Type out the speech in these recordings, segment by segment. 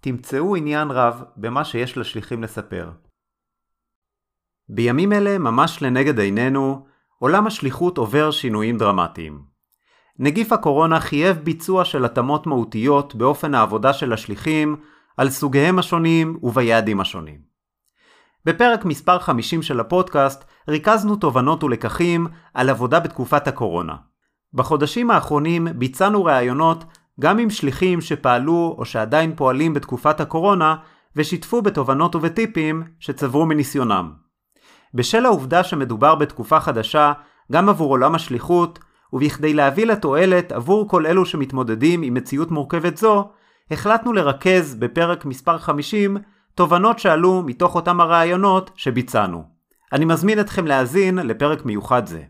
תמצאו עניין רב במה שיש לשליחים לספר. בימים אלה, ממש לנגד עינינו, עולם השליחות עובר שינויים דרמטיים. נגיף הקורונה חייב ביצוע של התאמות מהותיות באופן העבודה של השליחים, על סוגיהם השונים וביעדים השונים. בפרק מספר 50 של הפודקאסט ריכזנו תובנות ולקחים על עבודה בתקופת הקורונה. בחודשים האחרונים ביצענו ראיונות גם עם שליחים שפעלו או שעדיין פועלים בתקופת הקורונה ושיתפו בתובנות ובטיפים שצברו מניסיונם. בשל העובדה שמדובר בתקופה חדשה גם עבור עולם השליחות, ובכדי להביא לתועלת עבור כל אלו שמתמודדים עם מציאות מורכבת זו, החלטנו לרכז בפרק מספר 50 תובנות שעלו מתוך אותם הרעיונות שביצענו. אני מזמין אתכם להאזין לפרק מיוחד זה.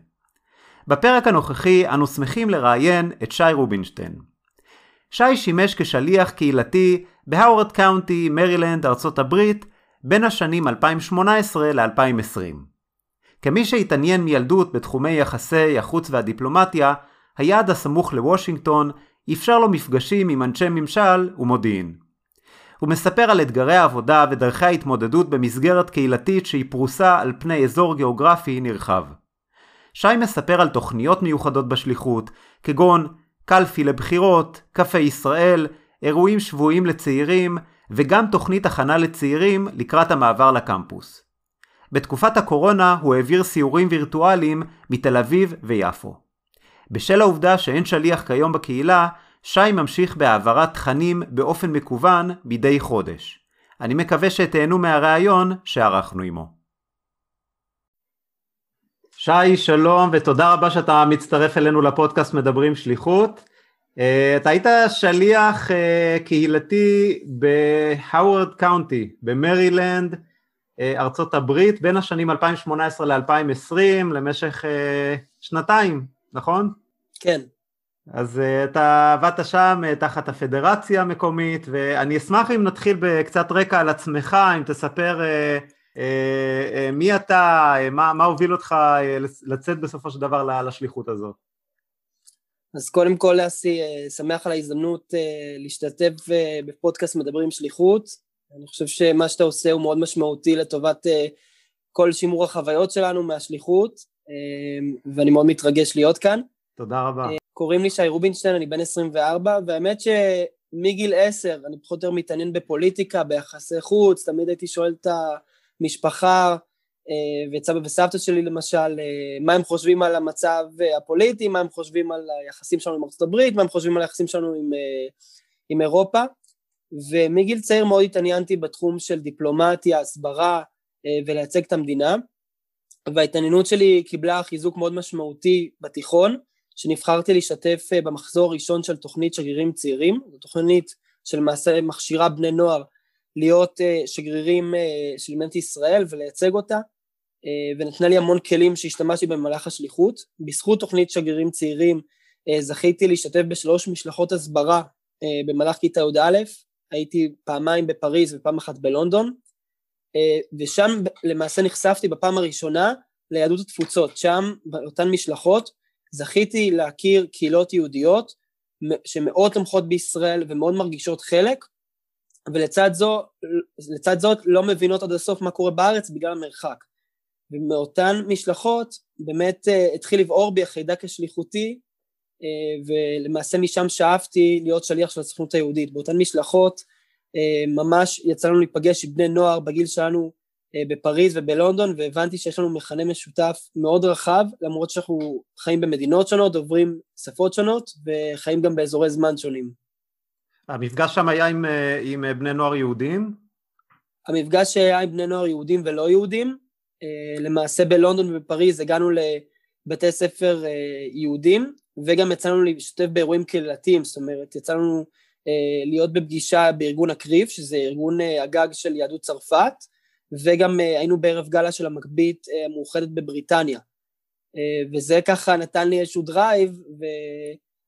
בפרק הנוכחי אנו שמחים לראיין את שי רובינשטיין. שי שימש כשליח קהילתי בהאוורד קאונטי, מרילנד, ארצות הברית, בין השנים 2018 ל-2020. כמי שהתעניין מילדות בתחומי יחסי החוץ והדיפלומטיה, היעד הסמוך לוושינגטון אפשר לו מפגשים עם אנשי ממשל ומודיעין. הוא מספר על אתגרי העבודה ודרכי ההתמודדות במסגרת קהילתית שהיא פרוסה על פני אזור גיאוגרפי נרחב. שי מספר על תוכניות מיוחדות בשליחות, כגון קלפי לבחירות, קפה ישראל, אירועים שבועיים לצעירים, וגם תוכנית הכנה לצעירים לקראת המעבר לקמפוס. בתקופת הקורונה הוא העביר סיורים וירטואליים מתל אביב ויפו. בשל העובדה שאין שליח כיום בקהילה, שי ממשיך בהעברת תכנים באופן מקוון מדי חודש. אני מקווה שתהנו מהראיון שערכנו עמו. שי, שלום ותודה רבה שאתה מצטרף אלינו לפודקאסט מדברים שליחות. Uh, אתה היית שליח uh, קהילתי בהאוורד קאונטי, במרילנד, uh, ארצות הברית, בין השנים 2018 ל-2020, למשך שנתיים, נכון? כן. אז אתה עבדת שם תחת הפדרציה המקומית, ואני אשמח אם נתחיל בקצת רקע על עצמך, אם תספר מי אתה, uh, מה, מה הוביל אותך לצאת בסופו של דבר לשליחות הזאת. אז קודם כל אסי, אה, שמח על ההזדמנות אה, להשתתף אה, בפודקאסט מדברים שליחות. אני חושב שמה שאתה עושה הוא מאוד משמעותי לטובת כל שימור החוויות שלנו מהשליחות, ואני מאוד מתרגש להיות כאן. תודה רבה. קוראים לי שי רובינשטיין, אני בן 24, והאמת שמגיל 10 אני פחות או יותר מתעניין בפוליטיקה, ביחסי חוץ, תמיד הייתי שואל את המשפחה, אה, ואת סבא וסבתא שלי למשל, אה, מה הם חושבים על המצב אה, הפוליטי, מה הם חושבים על היחסים שלנו עם ארצות הברית, מה הם חושבים על היחסים שלנו עם, עם אירופה, ומגיל צעיר מאוד התעניינתי בתחום של דיפלומטיה, הסברה ולייצג את המדינה, וההתעניינות שלי קיבלה חיזוק מאוד משמעותי בתיכון, שנבחרתי להשתתף במחזור הראשון של תוכנית שגרירים צעירים, זו תוכנית שלמעשה מכשירה בני נוער להיות שגרירים של מדינת ישראל ולייצג אותה, אה, ונתנה לי המון כלים שהשתמשתי במהלך השליחות. בזכות תוכנית שגרירים צעירים אה, זכיתי להשתתף בשלוש משלחות הסברה אה, במהלך כיתה י"א, הייתי פעמיים בפריז ופעם אחת בלונדון, ושם למעשה נחשפתי בפעם הראשונה ליהדות התפוצות, שם באותן משלחות זכיתי להכיר קהילות יהודיות שמאוד תומכות בישראל ומאוד מרגישות חלק, ולצד זו, זאת לא מבינות עד הסוף מה קורה בארץ בגלל המרחק. ומאותן משלחות באמת uh, התחיל לבעור בי החיידק השליחותי, uh, ולמעשה משם שאפתי להיות שליח של הסוכנות היהודית. באותן משלחות uh, ממש יצא לנו להיפגש עם בני נוער בגיל שלנו uh, בפריז ובלונדון, והבנתי שיש לנו מכנה משותף מאוד רחב, למרות שאנחנו חיים במדינות שונות, דוברים שפות שונות, וחיים גם באזורי זמן שונים. המפגש שם היה עם, עם בני נוער יהודים? המפגש היה עם בני נוער יהודים ולא יהודים. אה, למעשה בלונדון ובפריז הגענו לבתי ספר אה, יהודים, וגם יצאנו להשתתף באירועים קהילתיים, זאת אומרת, יצאנו אה, להיות בפגישה בארגון ה CRIF, שזה ארגון הגג של יהדות צרפת, וגם היינו בערב גאלה של המגבית המאוחדת בבריטניה. וזה ככה נתן לי איזשהו drive,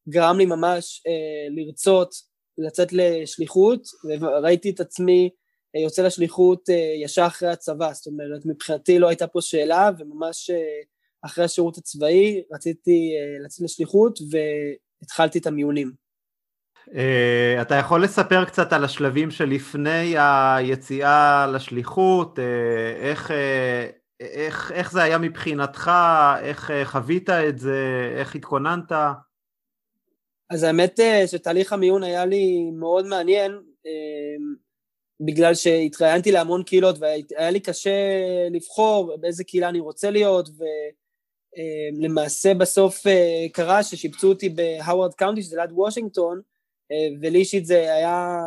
וגרם לי ממש לרצות לצאת לשליחות, וראיתי את עצמי יוצא לשליחות אה, ישר אחרי הצבא, זאת אומרת מבחינתי לא הייתה פה שאלה וממש אה, אחרי השירות הצבאי רציתי אה, לצאת לשליחות והתחלתי את המיונים. אתה יכול לספר קצת על השלבים שלפני היציאה לשליחות, איך, איך, איך זה היה מבחינתך, איך חווית את זה, איך התכוננת? אז האמת שתהליך המיון היה לי מאוד מעניין, בגלל שהתראיינתי להמון קהילות והיה לי קשה לבחור באיזה קהילה אני רוצה להיות ולמעשה אה, בסוף אה, קרה ששיפצו אותי בהאוורד קאונטי שזה ליד וושינגטון אה, ולי אישית זה היה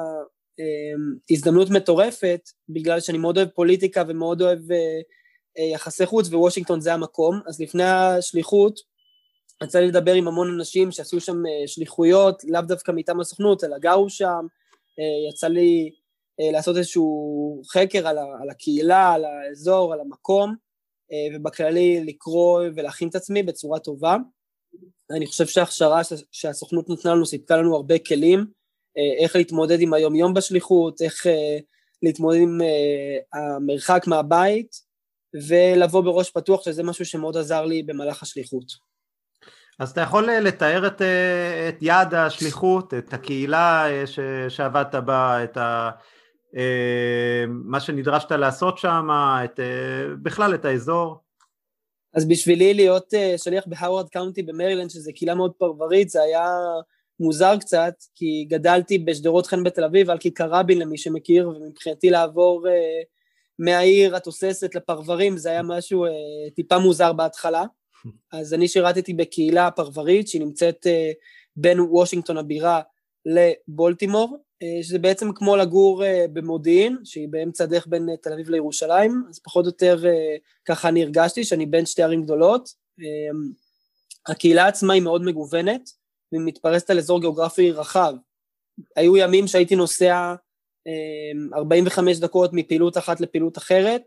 הזדמנות מטורפת בגלל שאני מאוד אוהב פוליטיקה ומאוד אוהב יחסי חוץ ווושינגטון זה המקום. אז לפני השליחות יצא לי לדבר עם המון אנשים שעשו שם שליחויות לאו דווקא מטעם הסוכנות אלא גרו שם יצא לי אה, לעשות איזשהו חקר על, הקהילה, על האזור, על המקום, אה, ובכללי לקרוא ולהכין את עצמי בצורה טובה. אני חושב שההכשרה שהסוכנות נתנה לנו סיפקה לנו הרבה כלים, אה, איך להתמודד עם היום-יום בשליחות, איך להתמודד עם המרחק מהבית, ולבוא בראש פתוח, שזה משהו שמאוד עזר לי במהלך השליחות. אז אתה יכול לתאר את, את יעד השליחות, את הקהילה ש, שעבדת בה, את ה... אה, מה שנדרשת לעשות שם, את, אה, בכלל את האזור? אז בשבילי להיות אה, שליח בהאוורד קאונטי במרילנד, שזה קהילה מאוד פרברית, זה היה מוזר קצת, כי גדלתי בשדרות חן בתל אביב, על כיכר רבין למי שמכיר, ומבחינתי לעבור מהעיר התוססת לפרברים זה היה משהו טיפה מוזר בהתחלה. אז אני שירתתי בקהילה פרברית שהיא נמצאת בין וושינגטון הבירה לבולטימור, אה, שזה בעצם כמו לגור אה, במודיעין, שהיא באמצע הדרך בין אה, תל אביב לירושלים, אז פחות או יותר ככה אני הרגשתי שאני בין שתי ערים גדולות. הקהילה עצמה היא מאוד מגוונת, והיא מתפרסת על אזור גיאוגרפי רחב. היו ימים שהייתי נוסע 45 דקות מפעילות אחת לפעילות אחרת,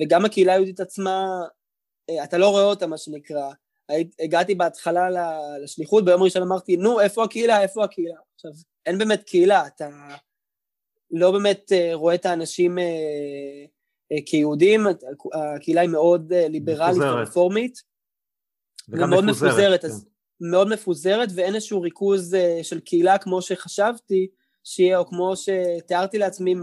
וגם הקהילה היהודית עצמה, אתה לא רואה אותה מה שנקרא. הגעתי בהתחלה לשליחות, ביום ראשון אמרתי, נו, איפה הקהילה, איפה הקהילה? עכשיו, אין באמת קהילה, אתה לא באמת אה, רואה את האנשים אה, אה, כיהודים, הקהילה היא מאוד ליברלית ורפורמית. וגם מאוד מפוזרת. מפוזרת אז כן. מאוד מפוזרת, ואין איזשהו ריכוז של קהילה כמו שחשבתי שיהיה, או כמו שתיארתי לעצמי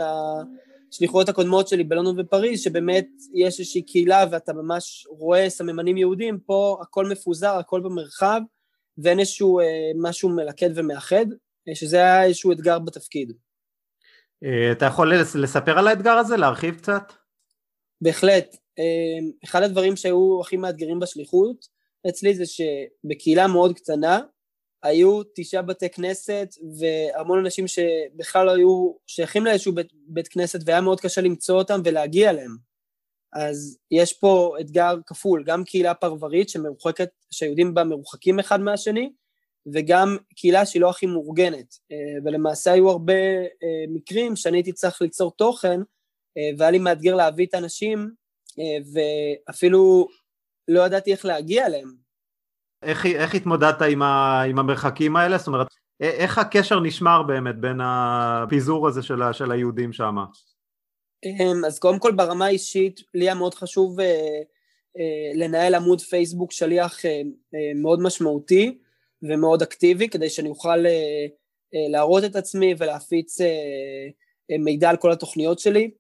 מהשליחויות הקודמות שלי בלונדון ופריז, שבאמת יש איזושהי קהילה ואתה ממש רואה סממנים יהודים, פה הכל מפוזר, הכל במרחב, ואין איזשהו משהו מלכד ומאחד. שזה היה איזשהו אתגר בתפקיד. אה, אתה יכול לספר על האתגר הזה, להרחיב קצת? בהחלט. אה, אחד הדברים שהיו הכי מאתגרים בשליחות אצלי זה שבקהילה מאוד קטנה היו תשעה בתי כנסת והמון אנשים שבכלל לא היו שייכים לאיזשהו בית, בית כנסת והיה מאוד קשה למצוא אותם ולהגיע אליהם. אז יש פה אתגר כפול, גם קהילה פרברית שמרוחקת, שהיהודים בה מרוחקים אחד מהשני, וגם קהילה שהיא לא הכי מאורגנת, אה, ולמעשה היו הרבה אה, מקרים שאני הייתי צריך ליצור תוכן, אה, והיה לי מאתגר להביא את האנשים, ואפילו לא ידעתי איך להגיע אליהם. איך, איך התמודדת עם, ה, עם המרחקים האלה? זאת אומרת, איך הקשר נשמר באמת בין הפיזור הזה של, של היהודים שם? אז קודם כל ברמה האישית, לי היה מאוד חשוב לנהל עמוד פייסבוק שליח מאוד משמעותי ומאוד אקטיבי, כדי שאני אוכל להראות את עצמי ולהפיץ מידע על כל התוכניות שלי.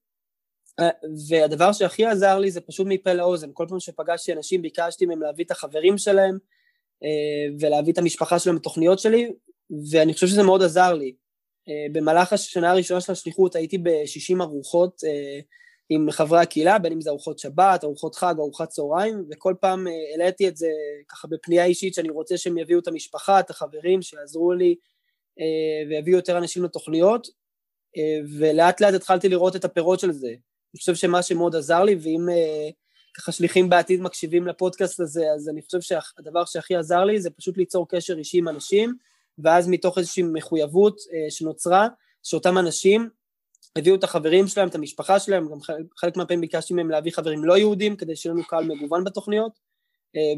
והדבר שהכי עזר לי זה פשוט מפה לאוזן, כל פעם שפגשתי אנשים ביקשתי מהם להביא את החברים שלהם ולהביא את המשפחה שלהם לתוכניות שלי, ואני חושב שזה מאוד עזר לי. במהלך השנה הראשונה של השליחות הייתי ב-60 ארוחות עם חברי הקהילה, בין אם זה ארוחות שבת, ארוחות חג, ארוחת צהריים, וכל פעם העליתי את זה ככה בפנייה אישית שאני רוצה שהם יביאו את המשפחה, את החברים, שיעזרו לי ויביאו יותר אנשים לתוכניות, ולאט לאט התחלתי לראות את הפירות של זה. אני חושב שמה שמאוד עזר לי, ואם ככה שליחים בעתיד מקשיבים לפודקאסט הזה, אז אני חושב שהדבר שהכי עזר לי זה פשוט ליצור קשר אישי עם אנשים, ואז מתוך איזושהי מחויבות שנוצרה, שאותם אנשים הביאו את החברים שלהם, את המשפחה שלהם, גם חלק מהפעמים ביקשתי מהם להביא חברים לא יהודים, כדי שיהיה לנו קהל מגוון בתוכניות,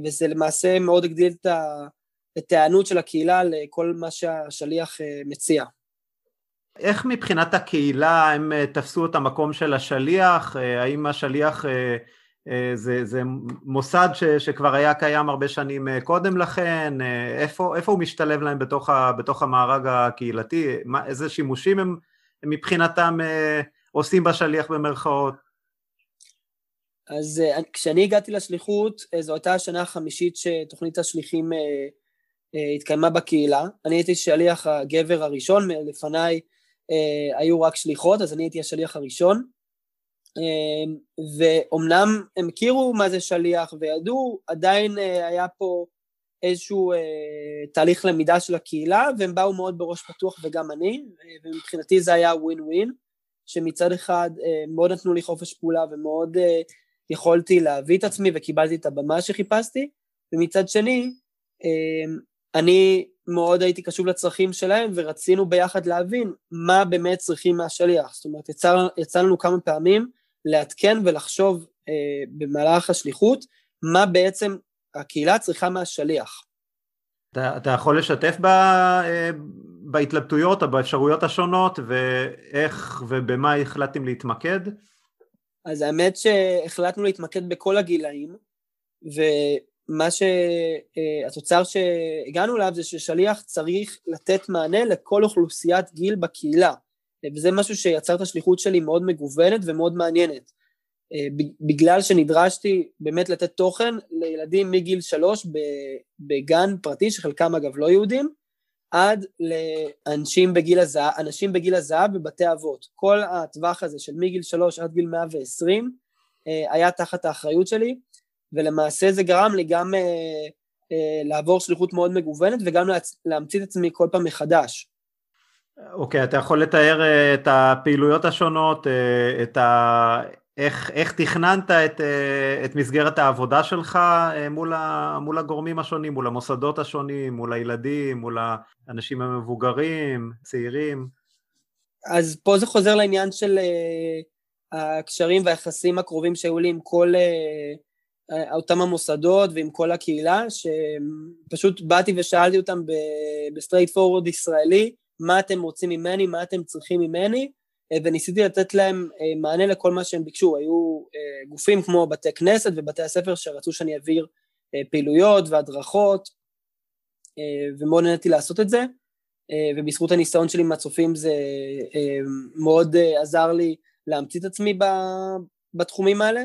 וזה למעשה מאוד הגדיל את ההיענות של הקהילה לכל מה שהשליח מציע. איך מבחינת הקהילה הם תפסו את המקום של השליח? האם השליח זה, זה מוסד ש, שכבר היה קיים הרבה שנים קודם לכן? איפה, איפה הוא משתלב להם בתוך, ה, בתוך המארג הקהילתי? מה, איזה שימושים הם הם מבחינתם עושים בשליח במרכאות? אז כשאני הגעתי לשליחות, זו הייתה השנה החמישית שתוכנית השליחים התקיימה בקהילה. אני הייתי שליח הגבר הראשון, לפניי היו רק שליחות, אז אני הייתי השליח הראשון. ואומנם הם הכירו מה זה שליח וידעו, עדיין היה פה איזשהו תהליך למידה של הקהילה, והם באו מאוד בראש פתוח וגם אני, ומבחינתי זה היה ווין ווין, שמצד אחד מאוד נתנו לי חופש פעולה ומאוד יכולתי להביא את עצמי וקיבלתי את הבמה שחיפשתי, ומצד שני, אני מאוד הייתי קשוב לצרכים שלהם ורצינו ביחד להבין מה באמת צריכים מהשליח. זאת אומרת, יצא, יצא לנו כמה פעמים לעדכן ולחשוב אה, במהלך השליחות מה בעצם הקהילה צריכה מהשליח. אתה, אתה יכול לשתף ב, אה, בהתלבטויות או באפשרויות השונות ואיך ובמה החלטתם להתמקד? אז האמת שהחלטנו להתמקד בכל הגילאים ו... מה שהתוצר שהגענו אליו זה ששליח צריך לתת מענה לכל אוכלוסיית גיל בקהילה, וזה משהו שיצר את השליחות שלי מאוד מגוונת ומאוד מעניינת. בגלל שנדרשתי באמת לתת תוכן לילדים מגיל שלוש בגן פרטי, שחלקם אגב לא יהודים, עד לאנשים בגיל הזהב, אנשים בגיל הזהב בבתי אבות. כל הטווח הזה של מגיל שלוש עד גיל 120 היה תחת האחריות שלי, ולמעשה זה גרם לי גם אה, אה, לעבור שליחות מאוד מגוונת וגם לה, להמציא את עצמי כל פעם מחדש. אוקיי, אתה יכול לתאר אה, את הפעילויות השונות, אה, את ה... איך, איך תכננת את, אה, את מסגרת העבודה שלך מול, ה, מול הגורמים השונים, מול המוסדות השונים, מול הילדים, מול האנשים המבוגרים, צעירים? אז פה זה חוזר לעניין של הקשרים והיחסים הקרובים שהיו לי עם כל אותם המוסדות ועם כל הקהילה, שפשוט באתי ושאלתי אותם ב straightforward ישראלי, מה אתם רוצים ממני, מה אתם צריכים ממני, אה, וניסיתי לתת להם אה, מענה לכל מה שהם ביקשו. היו גופים כמו בתי כנסת ובתי הספר שרצו שאני אעביר פעילויות והדרכות, ומאוד נהניתי לעשות את זה, ובזכות הניסיון שלי עם הצופים זה מאוד עזר לי להמציא את עצמי בתחומים האלה.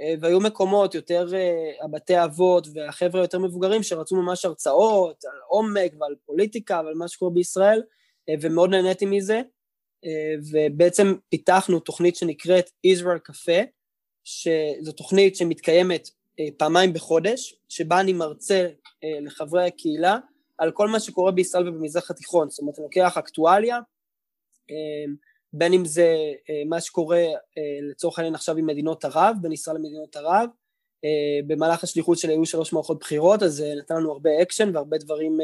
אה, והיו מקומות יותר, אה, הבתי אבות והחבר'ה יותר מבוגרים שרצו ממש הרצאות על עומק ועל פוליטיקה ועל מה שקורה בישראל, אה, ומאוד נהניתי מזה, ובעצם פיתחנו תוכנית שנקראת Israel Cafe, שזו תוכנית שמתקיימת פעמיים בחודש, שבה אני מרצה לחברי הקהילה על כל מה שקורה בישראל ובמזרח התיכון, זאת אומרת אני לוקח אקטואליה, בין אם זה אה, מה שקורה אה, לצורך העניין עכשיו עם מדינות ערב, בין ישראל למדינות ערב, אה, במהלך השליחות שלי היו שלוש מערכות בחירות, אז נתן לנו הרבה אקשן והרבה דברים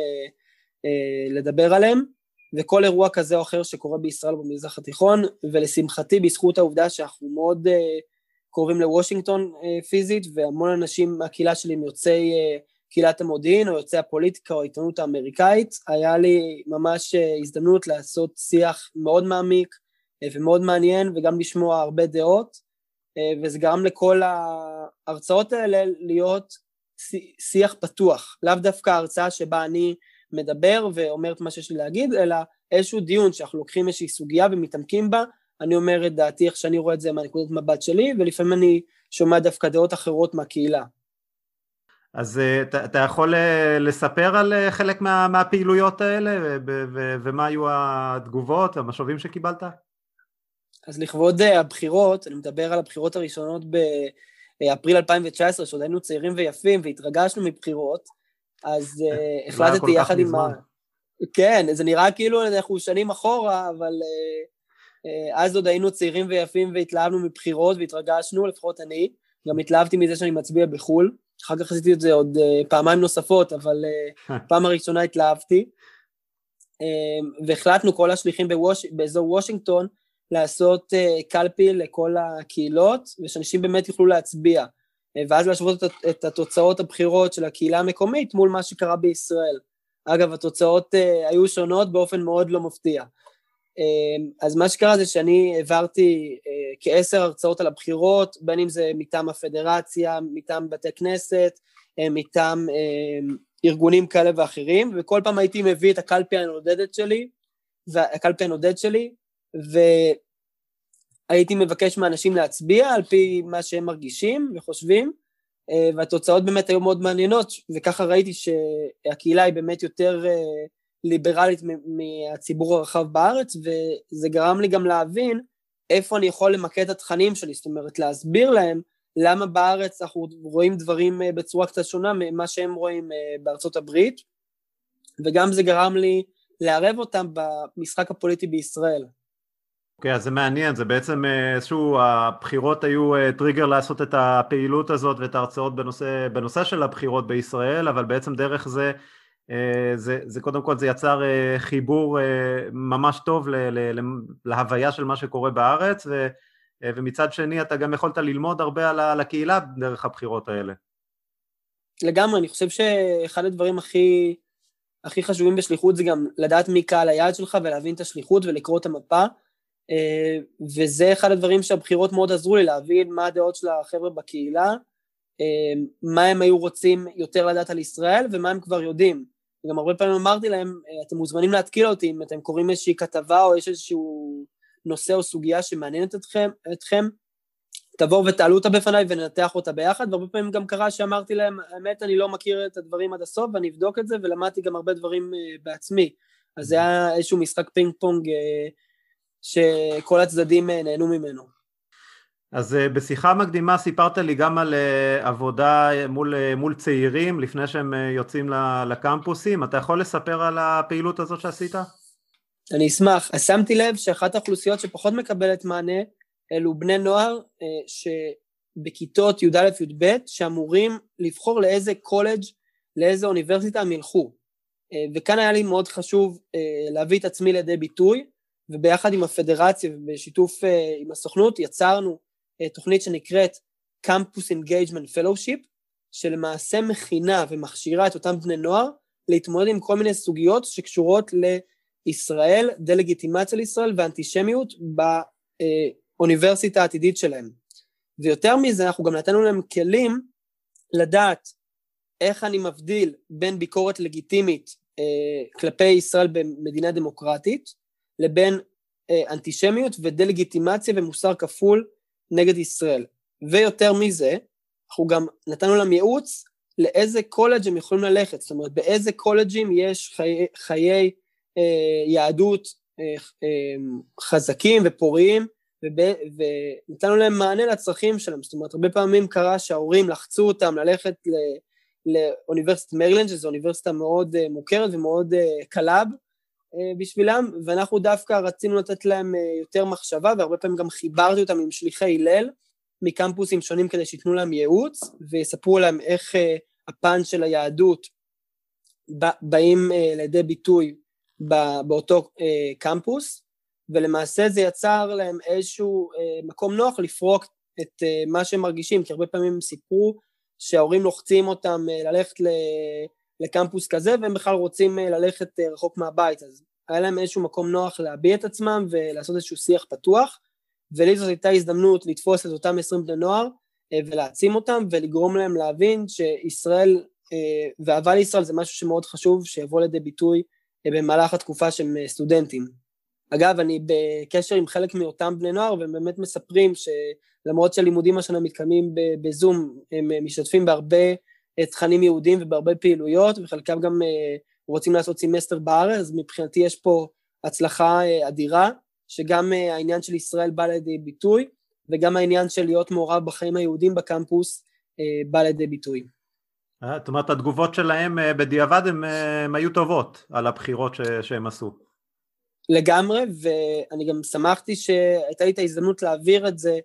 לדבר עליהם, וכל אירוע כזה או אחר שקורה בישראל במזרח התיכון, ולשמחתי בזכות העובדה שאנחנו מאוד קרובים לוושינגטון פיזית, והמון אנשים מהקהילה שלי הם יוצאי קהילת המודיעין או יוצאי הפוליטיקה או העיתונות האמריקאית, היה לי ממש הזדמנות לעשות שיח מאוד מעמיק, ומאוד מעניין וגם לשמוע הרבה דעות, וזה גרם לכל ההרצאות האלה להיות שיח פתוח, לאו דווקא הרצאה שבה אני מדבר ואומר את מה שיש לי להגיד, אלא איזשהו דיון שאנחנו לוקחים איזושהי סוגיה ומתעמקים בה, אני אומר את דעתי איך שאני רואה את זה מהנקודת מבט שלי, ולפעמים אני שומע דווקא דעות אחרות מהקהילה. אז אתה, אתה יכול לספר על חלק מה, מהפעילויות האלה ומה היו התגובות, המשובים שקיבלת? אז לכבוד הבחירות, אני מדבר על הבחירות הראשונות באפריל 2019, שעוד היינו צעירים ויפים והתרגשנו מבחירות, אז החלטתי יחד עם ה... כן, זה נראה כאילו אנחנו שנים אחורה, אבל אז עוד היינו צעירים ויפים והתלהבנו מבחירות והתרגשנו, לפחות אני, גם התלהבתי מזה שאני מצביע בחו"ל, אחר כך עשיתי את זה עוד פעמיים נוספות, אבל פעם הראשונה התלהבתי. והחלטנו כל השליחים בווש... באזור וושינגטון לעשות קלפי לכל הקהילות, ושאנשים באמת יוכלו להצביע. Uh, ואז להשוות את, התוצאות הבחירות של הקהילה המקומית מול מה שקרה בישראל. אגב, התוצאות uh, היו שונות באופן מאוד לא מפתיע. אמ, אז מה שקרה זה שאני העברתי אה, כעשר הרצאות על הבחירות, בין אם זה מטעם הפדרציה, מטעם בתי כנסת, אה, מטעם אה, ארגונים כאלה ואחרים, וכל פעם הייתי מביא את הקלפי הנודדת שלי, הקלפי הנודד שלי, והייתי מבקש מאנשים להצביע על פי מה שהם מרגישים וחושבים, והתוצאות באמת היו מאוד מעניינות, וככה ראיתי שהקהילה היא באמת יותר ליברלית מהציבור הרחב בארץ, וזה גרם לי גם להבין איפה אני יכול למקד את התכנים שלי, זאת אומרת להסביר להם למה בארץ אנחנו רואים דברים אה, בצורה קצת שונה ממה שהם רואים אה, בארצות הברית, וגם זה גרם לי לערב אותם במשחק הפוליטי בישראל. אוקיי, okay, אז זה מעניין, זה בעצם אה, איזשהו, הבחירות היו טריגר לעשות את הפעילות הזאת ואת ההרצאות בנושא, בנושא של הבחירות בישראל, אבל בעצם דרך זה אה, זה, זה קודם כל זה יצר אה, חיבור אה, ממש טוב ל, ל, להוויה של מה שקורה בארץ ו, ומצד שני אתה גם יכולת ללמוד הרבה על הקהילה דרך הבחירות האלה. לגמרי, אני חושב שאחד הדברים הכי, הכי חשובים בשליחות זה גם לדעת מי קהל היעד שלך ולהבין את השליחות ולקרוא את המפה וזה אחד הדברים שהבחירות מאוד עזרו לי להבין מה הדעות של החבר'ה בקהילה, מה הם היו רוצים יותר לדעת על ישראל ומה הם כבר יודעים. וגם הרבה פעמים אמרתי להם, אה, אתם מוזמנים להתקיל אותי אם אתם קוראים איזושהי כתבה או יש איזשהו נושא או סוגיה שמעניינת אתכם, אתכם תבואו ותעלו אותה בפניי וננתח אותה ביחד, והרבה פעמים גם קרה שאמרתי להם, האמת אני לא מכיר את הדברים עד הסוף ואני אבדוק את זה, ולמדתי גם הרבה דברים בעצמי. אז זה היה איזשהו משחק פינג פונג שכל הצדדים uh, נהנו ממנו. אז אה, בשיחה מקדימה סיפרת לי גם על אה, עבודה מול, אה, מול צעירים לפני שהם יוצאים לקמפוסים, אתה יכול לספר על הפעילות הזאת שעשית? אני אשמח. אז שמתי לב שאחת האוכלוסיות שפחות מקבלת מענה אלו בני נוער שבכיתות י"א-י"ב שאמורים לבחור לאיזה קולג', לאיזה אוניברסיטה הם ילכו. וכאן היה לי מאוד חשוב להביא את עצמי לידי ביטוי, וביחד עם הפדרציה ובשיתוף עם הסוכנות יצרנו אה, תוכנית שנקראת Campus Engagement Fellowship, שלמעשה מכינה ומכשירה את אותם בני נוער להתמודד עם כל מיני סוגיות שקשורות לישראל, דה-לגיטימציה לישראל ואנטישמיות באוניברסיטה העתידית שלהם. ויותר מזה, אנחנו גם נתנו להם כלים לדעת איך אני מבדיל בין ביקורת לגיטימית אה, כלפי ישראל במדינה דמוקרטית, לבין אה, אנטישמיות ודה-לגיטימציה ומוסר כפול נגד ישראל. ויותר מזה, אנחנו גם נתנו להם ייעוץ לאיזה קולג' הם יכולים ללכת, זאת אומרת באיזה קולג'ים יש חיי, חיי אה, יהדות אה, אה, חזקים ופוריים, ונתנו להם מענה לצרכים שלהם, זאת אומרת הרבה פעמים קרה שההורים לחצו אותם ללכת ל, לאוניברסיטת מרילנד, שזו אוניברסיטה מאוד אה, מוכרת ומאוד אה, club, בשבילם, ואנחנו דווקא רצינו לתת להם אה, יותר מחשבה, והרבה פעמים גם חיברתי אותם עם שליחי הלל מקמפוסים שונים כדי שייתנו להם ייעוץ, ויספרו להם איך אה, הפן של היהדות באים לידי ביטוי באותו קמפוס, ולמעשה זה יצר להם איזשהו מקום נוח לפרוק את מה שהם מרגישים, כי הרבה פעמים סיפרו שההורים לוחצים אותם ללכת לקמפוס כזה, והם בכלל רוצים אה, ללכת אה, רחוק מהבית, אז היה להם איזשהו מקום נוח להביע את עצמם ולעשות איזשהו שיח פתוח, ולי זאת הייתה הזדמנות לתפוס את אותם 20 בני נוער ולהעצים אותם ולגרום להם להבין שישראל ואהבה לישראל זה משהו שמאוד חשוב שיבוא לידי ביטוי במהלך התקופה שהם סטודנטים. אגב, אני בקשר עם חלק מאותם בני נוער, והם באמת מספרים שלמרות שהלימודים השנה מתקיימים בזום, הם משתתפים בהרבה אה, תכנים יהודים ובהרבה פעילויות, וחלקם גם אה, רוצים לעשות סמסטר בארץ, אז מבחינתי יש פה הצלחה אה, אדירה, שגם העניין של ישראל בא לידי ביטוי, וגם העניין של להיות מעורב בחיים היהודים בקמפוס בא לידי ביטוי. זאת אומרת, התגובות שלהם בדיעבד הם היו טובות על הבחירות שהם עשו. לגמרי, ואני גם שמחתי שהייתה לי את ההזדמנות להעביר את זה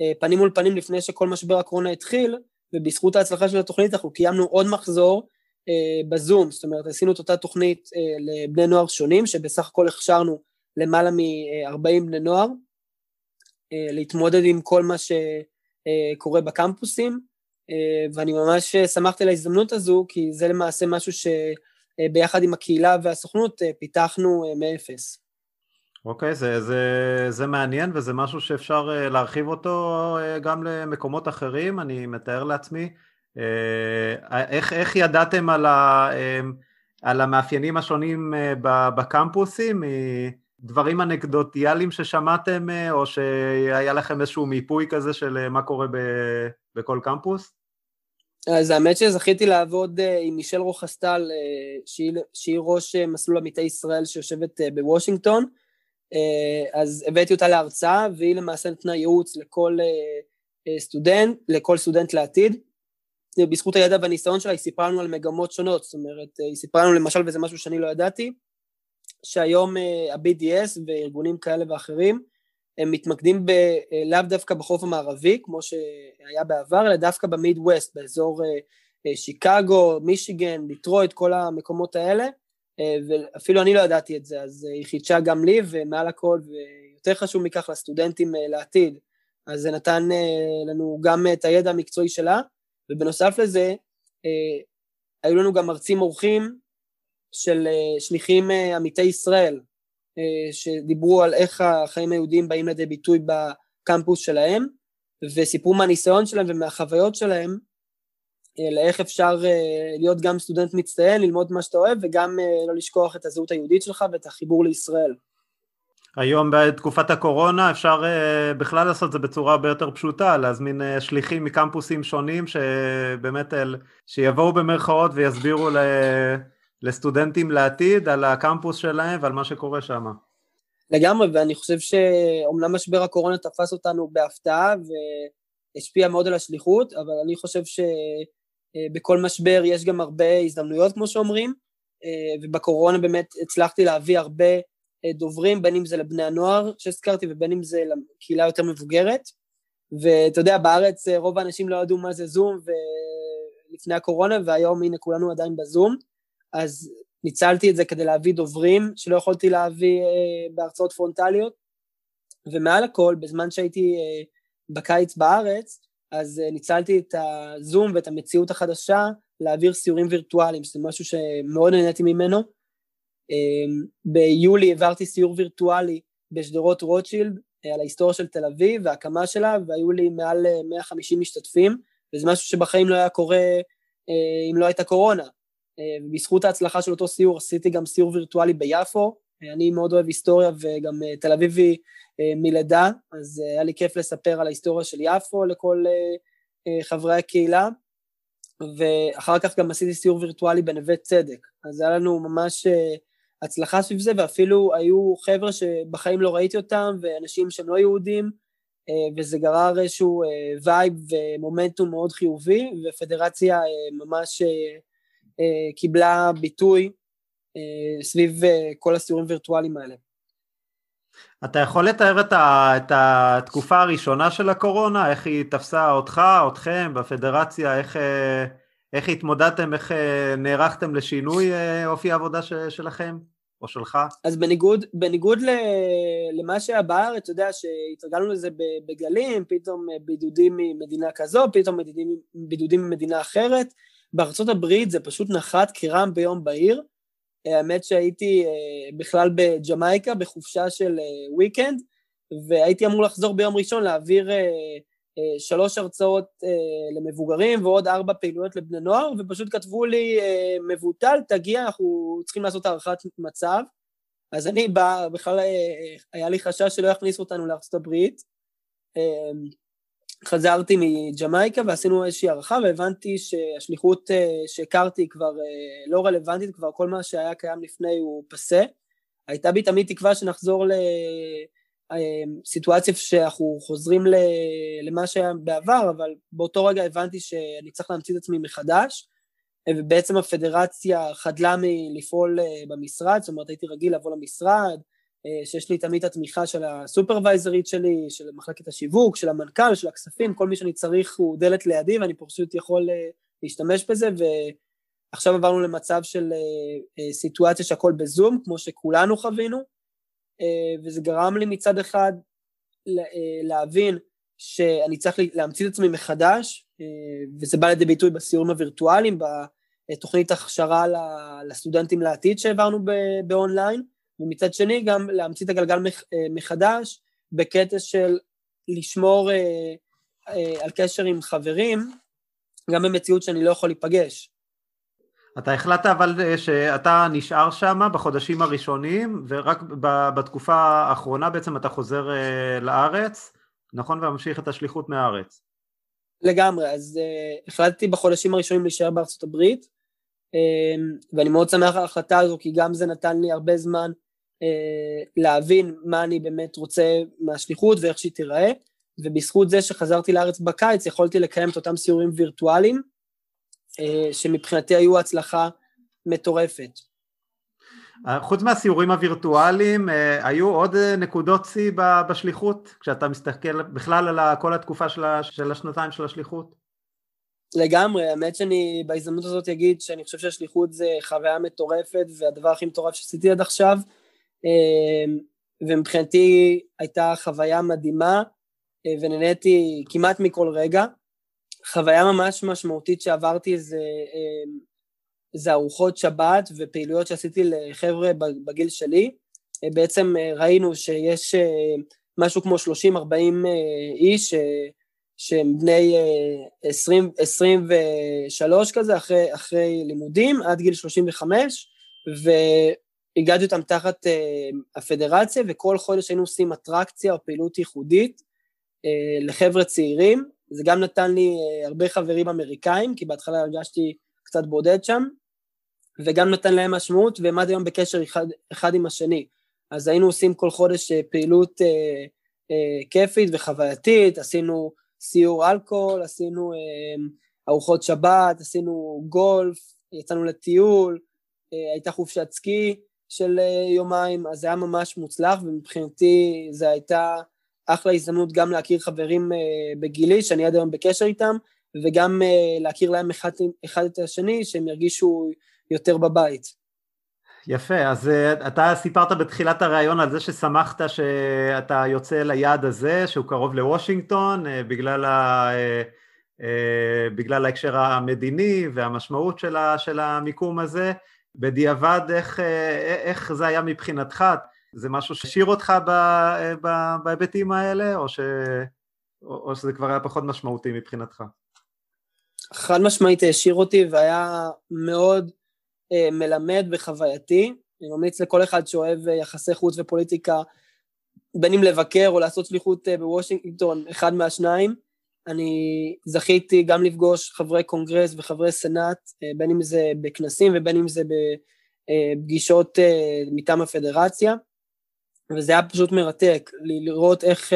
אה, פנים מול פנים לפני שכל משבר הקורונה התחיל, ובזכות ההצלחה של התוכנית אנחנו קיימנו עוד מחזור אה, בזום, זאת אומרת עשינו את אותה תוכנית אה, לבני נוער שונים, שבסך הכל הכשרנו למעלה מ-40 בני נוער, להתמודד עם כל מה שקורה בקמפוסים, ואני ממש שמחתי על ההזדמנות הזו, כי זה למעשה משהו ש... ביחד עם הקהילה והסוכנות פיתחנו מאפס. אוקיי, זה, זה, זה מעניין וזה משהו שאפשר אה, להרחיב אותו אה, גם למקומות אחרים, אני מתאר לעצמי. אה, איך, איך ידעתם על, ה, על המאפיינים השונים בקמפוסים? דברים אנקדוטיאליים ששמעתם או שהיה לכם איזשהו מיפוי כזה של מה קורה ב, בכל קמפוס? אז האמת שזכיתי לעבוד עם מישל רוחסטל, שהיא, שהיא ראש מסלול עמיתי ישראל שיושבת בוושינגטון, אז הבאתי אותה להרצאה, והיא למעשה נתנה ייעוץ לכל אה, אה, סטודנט, לכל סטודנט לעתיד. בזכות הידע והניסיון שלה היא סיפרה לנו על מגמות שונות, זאת אומרת, היא סיפרה לנו למשל, וזה משהו שאני לא ידעתי, שהיום ה-BDS וארגונים כאלה ואחרים, הם מתמקדים ב, לאו דווקא בחוף המערבי, כמו שהיה בעבר, אלא דווקא במיד ווסט, באזור שיקגו, מישיגן, דיטרויט, כל המקומות האלה, אה, ואפילו אני לא ידעתי את זה, אז אה, היא חידשה גם לי, ומעל הכל, ויותר חשוב מכך לסטודנטים אה, לעתיד. אז זה נתן לנו גם את הידע המקצועי שלה, ובנוסף לזה, היו לנו גם מרצים אורחים של שליחים עמיתי ישראל, שדיברו על איך החיים היהודיים באים לידי ביטוי בקמפוס שלהם, וסיפרו מהניסיון שלהם ומהחוויות שלהם, לאיך אפשר אה, להיות גם סטודנט מצטיין, ללמוד מה שאתה אוהב, וגם אה, לא לשכוח את הזהות היהודית שלך ואת החיבור לישראל. היום בתקופת הקורונה אפשר אה, בכלל לעשות את זה בצורה הרבה יותר פשוטה, להזמין שליחים מקמפוסים שונים שבאמת שיבואו במרכאות ויסבירו לסטודנטים לעתיד על הקמפוס שלהם ועל מה שקורה שם. לגמרי, ואני חושב שאומנם משבר הקורונה תפס אותנו בהפתעה והשפיע מאוד על השליחות, אבל אני חושב ש... אה, בכל משבר יש גם הרבה הזדמנויות, כמו שאומרים, אה, ובקורונה באמת הצלחתי להביא הרבה אה, דוברים, בין אם זה לבני הנוער שהזכרתי ובין אם זה לקהילה יותר מבוגרת. ואתה יודע, בארץ רוב האנשים לא ידעו מה זה זום לפני הקורונה, והיום הנה כולנו עדיין בזום, אז ניצלתי את זה כדי להביא דוברים שלא יכולתי להביא בהרצאות פרונטליות, ומעל הכל, בזמן שהייתי בקיץ בארץ, אז uh, ניצלתי את הזום ואת המציאות החדשה להעביר סיורים וירטואליים, שזה משהו שמאוד נהניתי ממנו. Um, ביולי העברתי סיור וירטואלי בשדרות רוטשילד uh, על ההיסטוריה של תל אביב וההקמה שלה, והיו לי מעל 150 אה, משתתפים, וזה משהו שבחיים לא היה קורה אם לא הייתה קורונה. בזכות ההצלחה של אותו סיור עשיתי גם סיור וירטואלי ביפו, אני מאוד אוהב היסטוריה וגם תל אביבי אה, מלידה, אז אה, היה לי כיף לספר על ההיסטוריה של יפו לכל אה, חברי הקהילה, ואחר כך גם עשיתי סיור וירטואלי בנווה צדק, אז היה לנו ממש הצלחה סביב זה, ואפילו היו חבר'ה שבחיים לא ראיתי אותם, ואנשים שהם לא יהודים, וזה גרר איזשהו vibe ומומנטום מאוד חיובי, ופדרציה ממש קיבלה ביטוי סביב כל הסיורים וירטואליים האלה. אתה יכול לתאר את, ה, את התקופה הראשונה של הקורונה, איך היא תפסה אותך, אתכם, בפדרציה, איך, אה, איך התמודדתם, איך אה, נערכתם לשינוי אה, אופי העבודה ש, שלכם, או שלך? אז בניגוד, בניגוד למה שהיה בארץ, אתה יודע שהתרגלנו לזה בגלים, פתאום בידודים ממדינה כזו, פתאום בידודים, בידודים ממדינה אחרת, בארצות הברית זה פשוט נחת כרעם ביום בהיר, האמת שהייתי אה, בכלל בג'מייקה בחופשה של ויקנד, והייתי אמור לחזור ביום ראשון להעביר שלוש הרצאות למבוגרים ועוד ארבע פעילויות לבני נוער, ופשוט כתבו לי, מבוטל, תגיע, אנחנו צריכים לעשות הערכת מצב. אז אני בא, בכלל היה לי חשש שלא יכניסו אותנו לארצות הברית. חזרתי מג'מייקה ועשינו איזושהי הערכה והבנתי שהשליחות שהכרתי כבר לא רלוונטית, כבר כל מה שהיה קיים לפני הוא פסה. הייתה בי תמיד תקווה שנחזור לסיטואציה שאנחנו חוזרים למה שהיה בעבר, אבל באותו רגע הבנתי שאני צריך להמציא את עצמי מחדש, ובעצם הפדרציה חדלה מלפעול במשרד, זאת אומרת הייתי רגיל לבוא למשרד, שיש לי תמיד את התמיכה של הסופרוויזרית שלי, של מחלקת השיווק, של המנכ"ל, של הכספים, כל מי שאני צריך הוא דלת לידי ואני פשוט יכול להשתמש בזה, ועכשיו עברנו למצב של סיטואציה שהכל בזום, כמו שכולנו חווינו, וזה גרם לי מצד אחד להבין שאני צריך להמציא את עצמי מחדש, וזה בא לידי ביטוי בסיורים הווירטואליים, בתוכנית הכשרה לסטודנטים לעתיד שהעברנו באונליין, ומצד שני גם להמציא את הגלגל מחדש בקטע של לשמור על קשר עם חברים, גם במציאות שאני לא יכול להיפגש. אתה החלטת אבל שאתה נשאר שם בחודשים הראשונים, ורק בתקופה האחרונה בעצם אתה חוזר לארץ, נכון? וממשיך את השליחות מהארץ. לגמרי, אז uh, החלטתי בחודשים הראשונים להישאר בארצות הברית, uh, ואני מאוד שמח על ההחלטה הזו, כי גם זה נתן לי הרבה זמן להבין מה אני באמת רוצה מהשליחות ואיך שהיא תיראה, ובזכות זה שחזרתי לארץ בקיץ, יכולתי לקיים את אותם סיורים וירטואליים, uh, שמבחינתי היו הצלחה מטורפת. חוץ מהסיורים הווירטואליים, היו עוד נקודות שיא בשליחות, כשאתה מסתכל בכלל על כל התקופה של השנתיים של השליחות? לגמרי, האמת שאני בהזדמנות הזאת אגיד שאני חושב שהשליחות זה חוויה מטורפת והדבר הכי מטורף שעשיתי עד עכשיו, ומבחינתי הייתה חוויה מדהימה ונהניתי כמעט מכל רגע. חוויה ממש משמעותית שעברתי זה זה ארוחות שבת ופעילויות שעשיתי לחבר'ה בגיל שלי. בעצם ראינו שיש משהו כמו 30-40 איש שהם בני 20, 23 כזה, אחרי, אחרי לימודים, עד גיל 35, והגעתי אותם תחת הפדרציה, וכל חודש היינו עושים אטרקציה או פעילות ייחודית לחבר'ה צעירים. זה גם נתן לי הרבה חברים אמריקאים, כי בהתחלה הרגשתי קצת בודד שם, וגם נתן להם משמעות, והם עד היום בקשר אחד, אחד עם השני. אז היינו עושים כל חודש אה, פעילות אה, אה, כיפית וחווייתית, עשינו סיור אלכוהול, עשינו אה, ארוחות שבת, עשינו גולף, יצאנו לטיול, אה, הייתה חופשת סקי של אה, יומיים, אז זה היה ממש מוצלח, ומבחינתי זו הייתה אחלה הזדמנות גם להכיר חברים אה, בגילי, שאני עד היום בקשר איתם, וגם uh, להכיר להם אחד, אחד את השני, שהם ירגישו יותר בבית. יפה, אז אתה סיפרת בתחילת הראיון על זה ששמחת שאתה יוצא ליעד הזה, שהוא קרוב לוושינגטון, בגלל, ה, בגלל ההקשר המדיני והמשמעות של, ה, של המיקום הזה. בדיעבד, איך, uh, איך זה היה מבחינתך? זה משהו שהשאיר אותך ב, בהיבטים האלה, או, ש, או, או שזה כבר היה פחות משמעותי מבחינתך? חד משמעית העשיר אותי והיה מאוד אה, מלמד וחווייתי. אני ממליץ לכל אחד שאוהב אה, יחסי חוץ ופוליטיקה, בין אם לבקר או לעשות שליחות אה, בוושינגטון, אחד מהשניים. אני זכיתי גם לפגוש חברי קונגרס וחברי סנאט, אה, בין אם זה בכנסים ובין אם זה בפגישות אה, אה, מטעם הפדרציה, וזה היה פשוט מרתק, לראות איך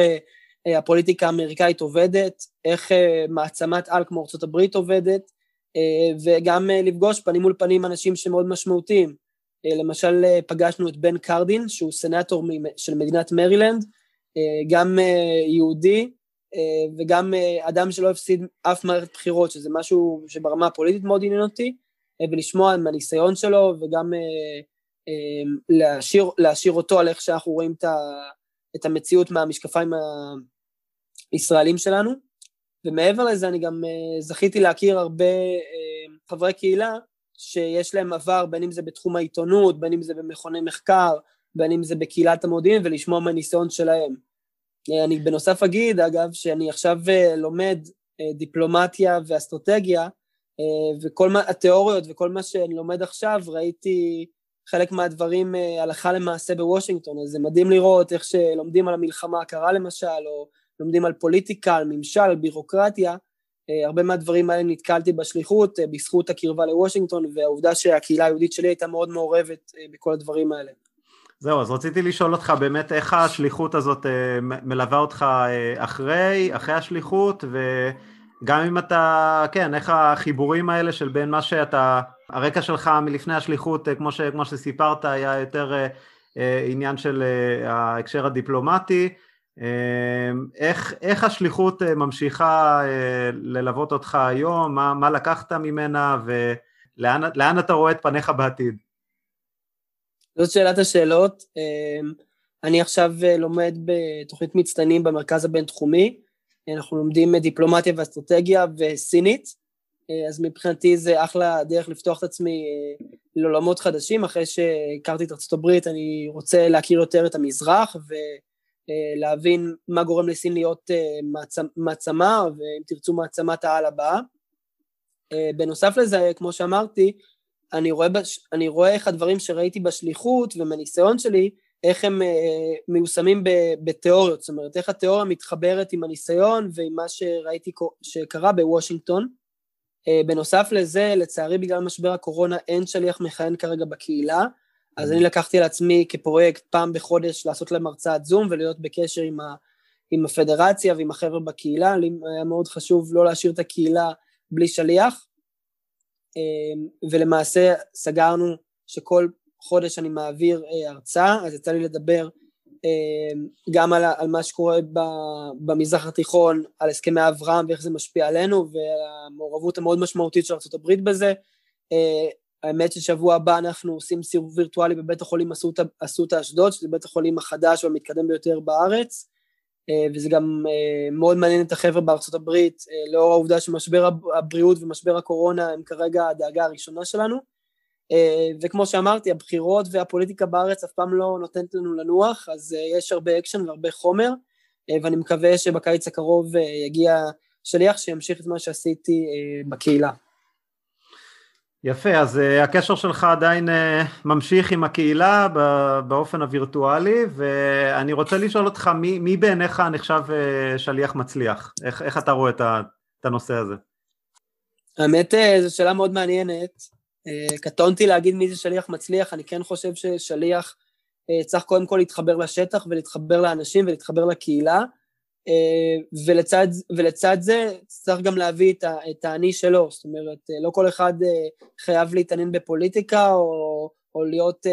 הפוליטיקה האמריקאית עובדת, איך מעצמת על כמו ארה"ב עובדת, וגם לפגוש פנים מול פנים אנשים שמאוד משמעותיים. למשל פגשנו את בן קרדין, שהוא סנאטור של מדינת מרילנד, גם יהודי וגם אדם שלא הפסיד אף מערכת בחירות, שזה משהו שברמה הפוליטית מאוד עניין אותי, ולשמוע מהניסיון שלו וגם להשאיר, להשאיר אותו על איך שאנחנו רואים את המציאות מהמשקפיים ישראלים שלנו, ומעבר לזה אני גם זכיתי להכיר הרבה חברי קהילה שיש להם עבר, בין אם זה בתחום העיתונות, בין אם זה במכוני מחקר, בין אם זה בקהילת המודיעין, ולשמוע מהניסיון שלהם. אני בנוסף אגיד, אגב, שאני עכשיו לומד דיפלומטיה ואסטרטגיה, וכל מה, התיאוריות וכל מה שאני לומד עכשיו, ראיתי חלק מהדברים הלכה למעשה בוושינגטון, אז זה מדהים לראות איך שלומדים על המלחמה הקרה למשל, או לומדים על פוליטיקה, על ממשל, על בירוקרטיה, אה, הרבה מהדברים האלה נתקלתי בשליחות אה, בזכות הקרבה לוושינגטון והעובדה שהקהילה היהודית שלי הייתה מאוד מעורבת אה, בכל הדברים האלה. זהו, אז רציתי לשאול אותך באמת איך השליחות הזאת מלווה אותך אחרי, אחרי השליחות? וגם אם אתה, כן, איך החיבורים האלה של בין מה שאתה, הרקע שלך מלפני השליחות, כמו, ש, כמו שסיפרת, היה יותר עניין של ההקשר הדיפלומטי, איך, איך השליחות אה, ממשיכה אה, ללוות אותך היום, מה, מה לקחת ממנה? ולאן אתה רואה את פניך בעתיד? זאת שאלת השאלות. אמ, אני עכשיו אה, לומד בתוכנית מצטיינים במרכז הבינתחומי, אנחנו לומדים דיפלומטיה ואסטרטגיה וסינית, אז מבחינתי זה אחלה דרך לפתוח את עצמי לעולמות חדשים, אחרי שהכרתי את הברית אני רוצה להכיר יותר את המזרח, ו... אה, להבין מה גורם לסין להיות אה, מעצמה, ואם תרצו מעצמת העל הבאה. אה, בנוסף לזה, כמו שאמרתי, אני רואה, בש... אני רואה איך הדברים שראיתי בשליחות ומניסיון שלי, איך הם מיושמים בתיאוריות, זאת אומרת, איך התיאוריה מתחברת עם הניסיון ועם מה שראיתי שקרה בוושינגטון. בנוסף לזה, לצערי בגלל משבר הקורונה אין שליח מכהן כרגע בקהילה, אז אני לקחתי על עצמי כפרויקט פעם בחודש לעשות להם הרצאת זום ולהיות בקשר עם, ה, עם הפדרציה ועם החבר'ה בקהילה, לי היה מאוד חשוב לא להשאיר את הקהילה בלי שליח, ולמעשה סגרנו שכל חודש אני מעביר אה, הרצאה, אז יצא לי לדבר אמ, גם על, על מה שקורה במזרח התיכון, על הסכמי אברהם ואיך זה משפיע עלינו, והמעורבות המאוד משמעותית של ארה"ב בזה, אה, האמת ששבוע הבא אנחנו עושים סיבוב וירטואלי בבית החולים אסותא אשדוד, שזה בית החולים החדש והמתקדם ביותר בארץ, וזה גם אה, מאוד מעניין את החבר'ה בארצות הברית, אה, לאור העובדה שמשבר הבריאות ומשבר הקורונה הם כרגע הדאגה הראשונה שלנו. וכמו שאמרתי, הבחירות והפוליטיקה בארץ אף פעם לא נותנת לנו לנוח, אז יש הרבה אקשן והרבה חומר, ואני מקווה שבקיץ הקרוב יגיע שליח שימשיך את מה שעשיתי בקהילה. יפה, אז אה, הקשר שלך עדיין אה, ממשיך עם הקהילה באופן הווירטואלי, ואני רוצה לשאול אותך, מי, מי בעיניך נחשב uh, שליח מצליח? איך, איך אתה רואה את, הנושא הזה? האמת, זו שאלה מאוד מעניינת. קטונתי להגיד מי זה שליח מצליח, אני כן חושב ששליח צריך קודם כל להתחבר לשטח ולהתחבר לאנשים ולהתחבר לקהילה. אה, ולצד, ולצד זה צריך גם להביא את, את האני שלו, זאת אומרת, אה, לא כל אחד אה, חייב להתעניין בפוליטיקה או, או להיות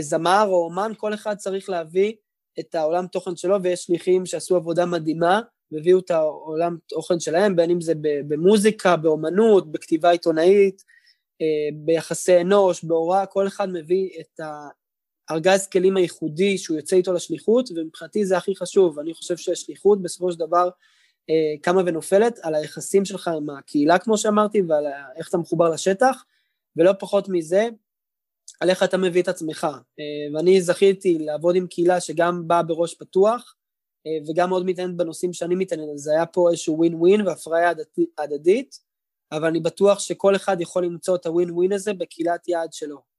זמר או אומן, כל אחד צריך להביא את העולם תוכן שלו, ויש שליחים שעשו עבודה מדהימה והביאו את העולם תוכן שלהם, בין אם זה במוזיקה, באומנות, בכתיבה עיתונאית, ביחסי אנוש, בהוראה, כל אחד מביא את, ה, ארגז כלים הייחודי שהוא יוצא איתו לשליחות, ומבחינתי זה הכי חשוב, אני חושב שהשליחות בסופו של דבר אה, קמה ונופלת על היחסים שלך עם הקהילה כמו שאמרתי, ועל איך אתה מחובר לשטח, ולא פחות מזה, על איך אתה מביא את עצמך. אה, ואני זכיתי לעבוד עם קהילה שגם באה בראש פתוח, אה, וגם מאוד מתעניינת בנושאים שאני מתעניין, אז היה פה איזשהו ווין ווין והפריה הדדית, אבל אני בטוח שכל אחד יכול למצוא את הווין ווין הזה בקהילת יעד שלו.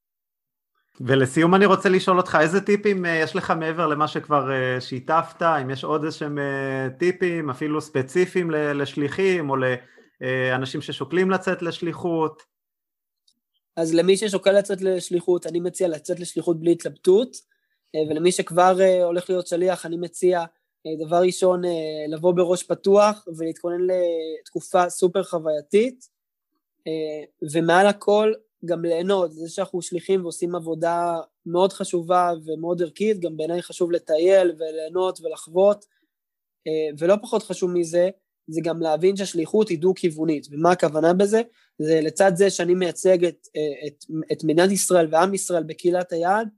ולסיום אני רוצה לשאול אותך, איזה טיפים אה, יש לך מעבר למה שכבר אה, שיתפת, אם יש עוד איזשהם אה, טיפים, אפילו ספציפיים לשליחים, או לאנשים ששוקלים לצאת לשליחות? אז למי ששוקל לצאת לשליחות, אני מציע לצאת לשליחות בלי התלבטות, ולמי שכבר הולך להיות שליח, אני מציע, דבר ראשון, לבוא בראש פתוח ולהתכונן לתקופה סופר חווייתית, ומעל הכל, גם ליהנות, זה שאנחנו שליחים ועושים עבודה מאוד חשובה ומאוד ערכית, גם בעיניי חשוב לטייל וליהנות ולחוות, אה, ולא פחות חשוב מזה, זה גם להבין שהשליחות היא דו-כיוונית, ומה הכוונה בזה? זה לצד זה שאני מייצג את, אה, את, את מדינת ישראל ועם ישראל בקהילת היעד,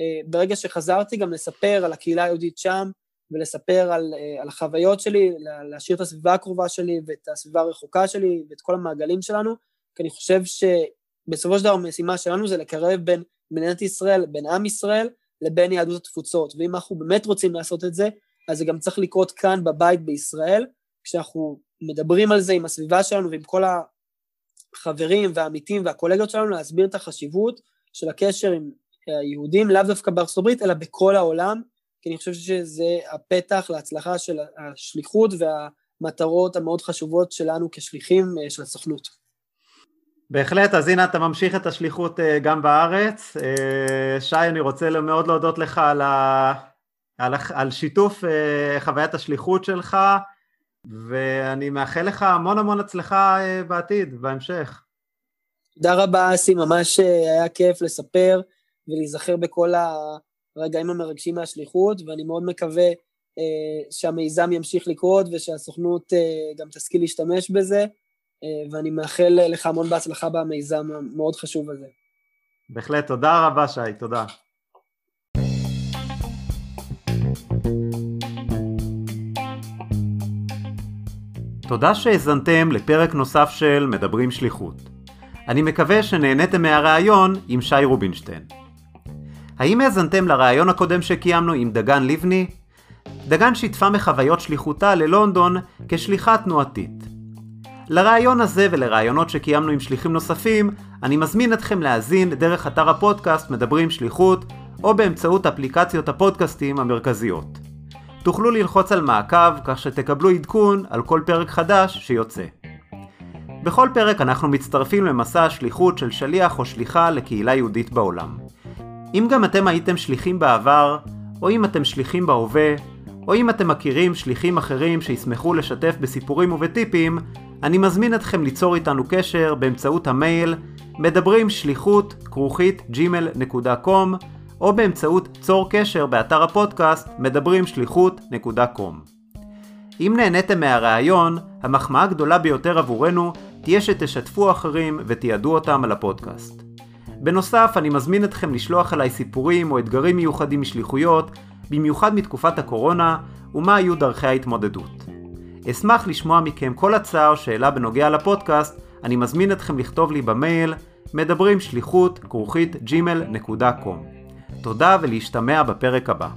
אה, ברגע שחזרתי גם לספר על הקהילה היהודית שם, ולספר על, על החוויות שלי, להשאיר את הסביבה הקרובה שלי ואת הסביבה הרחוקה שלי ואת כל המעגלים שלנו, כי אני חושב ש... בסופו של דבר המשימה שלנו זה לקרב בין מדינת ישראל, בין עם ישראל, לבין יהדות התפוצות, ואם אנחנו באמת רוצים לעשות את זה, אז זה גם צריך לקרות כאן בבית בישראל, כשאנחנו מדברים על זה עם הסביבה שלנו ועם כל החברים והעמיתים והקולגות שלנו, להסביר את החשיבות של הקשר עם היהודים, לאו דווקא בארצות הברית, אלא בכל העולם, כי אני חושב שזה הפתח להצלחה של השליחות והמטרות המאוד חשובות שלנו כשליחים אה, של הסוכנות. בהחלט, אז הנה אתה ממשיך את השליחות אה, גם בארץ. אה, שי, אני רוצה מאוד להודות לך על, ה... על, על שיתוף חוויית השליחות שלך, ואני מאחל לך המון המון הצלחה בעתיד, בהמשך. תודה רבה, אסי, ממש היה כיף לספר ולהיזכר בכל הרגעים המרגשים מהשליחות, ואני מאוד מקווה אה, שהמיזם ימשיך לקרות ושהסוכנות אה, גם תשכיל להשתמש בזה, אה, ואני מאחל לך המון בהצלחה במיזם המאוד חשוב הזה. בהחלט, תודה רבה שי, תודה. תודה שהאזנתם לפרק נוסף של מדברים שליחות. אני מקווה שנהניתם מהראיון עם שי רובינשטיין. האם האזנתם לראיון הקודם שקיימנו עם דגן לבני? דגן שיתפה מחוויות שליחותה ללונדון כשליחה תנועתית. לראיון הזה ולראיונות שקיימנו עם שליחים נוספים, אני מזמין אתכם להאזין דרך אתר הפודקאסט מדברים שליחות, או באמצעות אפליקציות הפודקאסטים המרכזיות. תוכלו ללחוץ על מעקב כך שתקבלו עדכון על כל פרק חדש שיוצא. בכל פרק אנחנו מצטרפים למסע השליחות של שליח או שליחה לקהילה יהודית בעולם. אם גם אתם הייתם שליחים בעבר, או אם אתם שליחים בהווה, או אם אתם מכירים שליחים אחרים שישמחו לשתף בסיפורים ובטיפים, אני מזמין אתכם ליצור איתנו קשר באמצעות המייל מדברים שליחות כרוכית gmail.com או באמצעות צור קשר באתר הפודקאסט מדברים שליחות.com. אם נהניתם מהרעיון, המחמאה הגדולה ביותר עבורנו תהיה שתשתפו אחרים ותיעדו אותם על הפודקאסט. בנוסף, אני מזמין אתכם לשלוח אליי סיפורים או אתגרים מיוחדים משליחויות, במיוחד מתקופת הקורונה, ומה היו דרכי ההתמודדות. אשמח לשמוע מכם כל הצעה או שאלה בנוגע לפודקאסט, אני מזמין אתכם לכתוב לי במייל מדברים שליחות כרוכית gmail.com. תודה ולהשתמע בפרק הבא.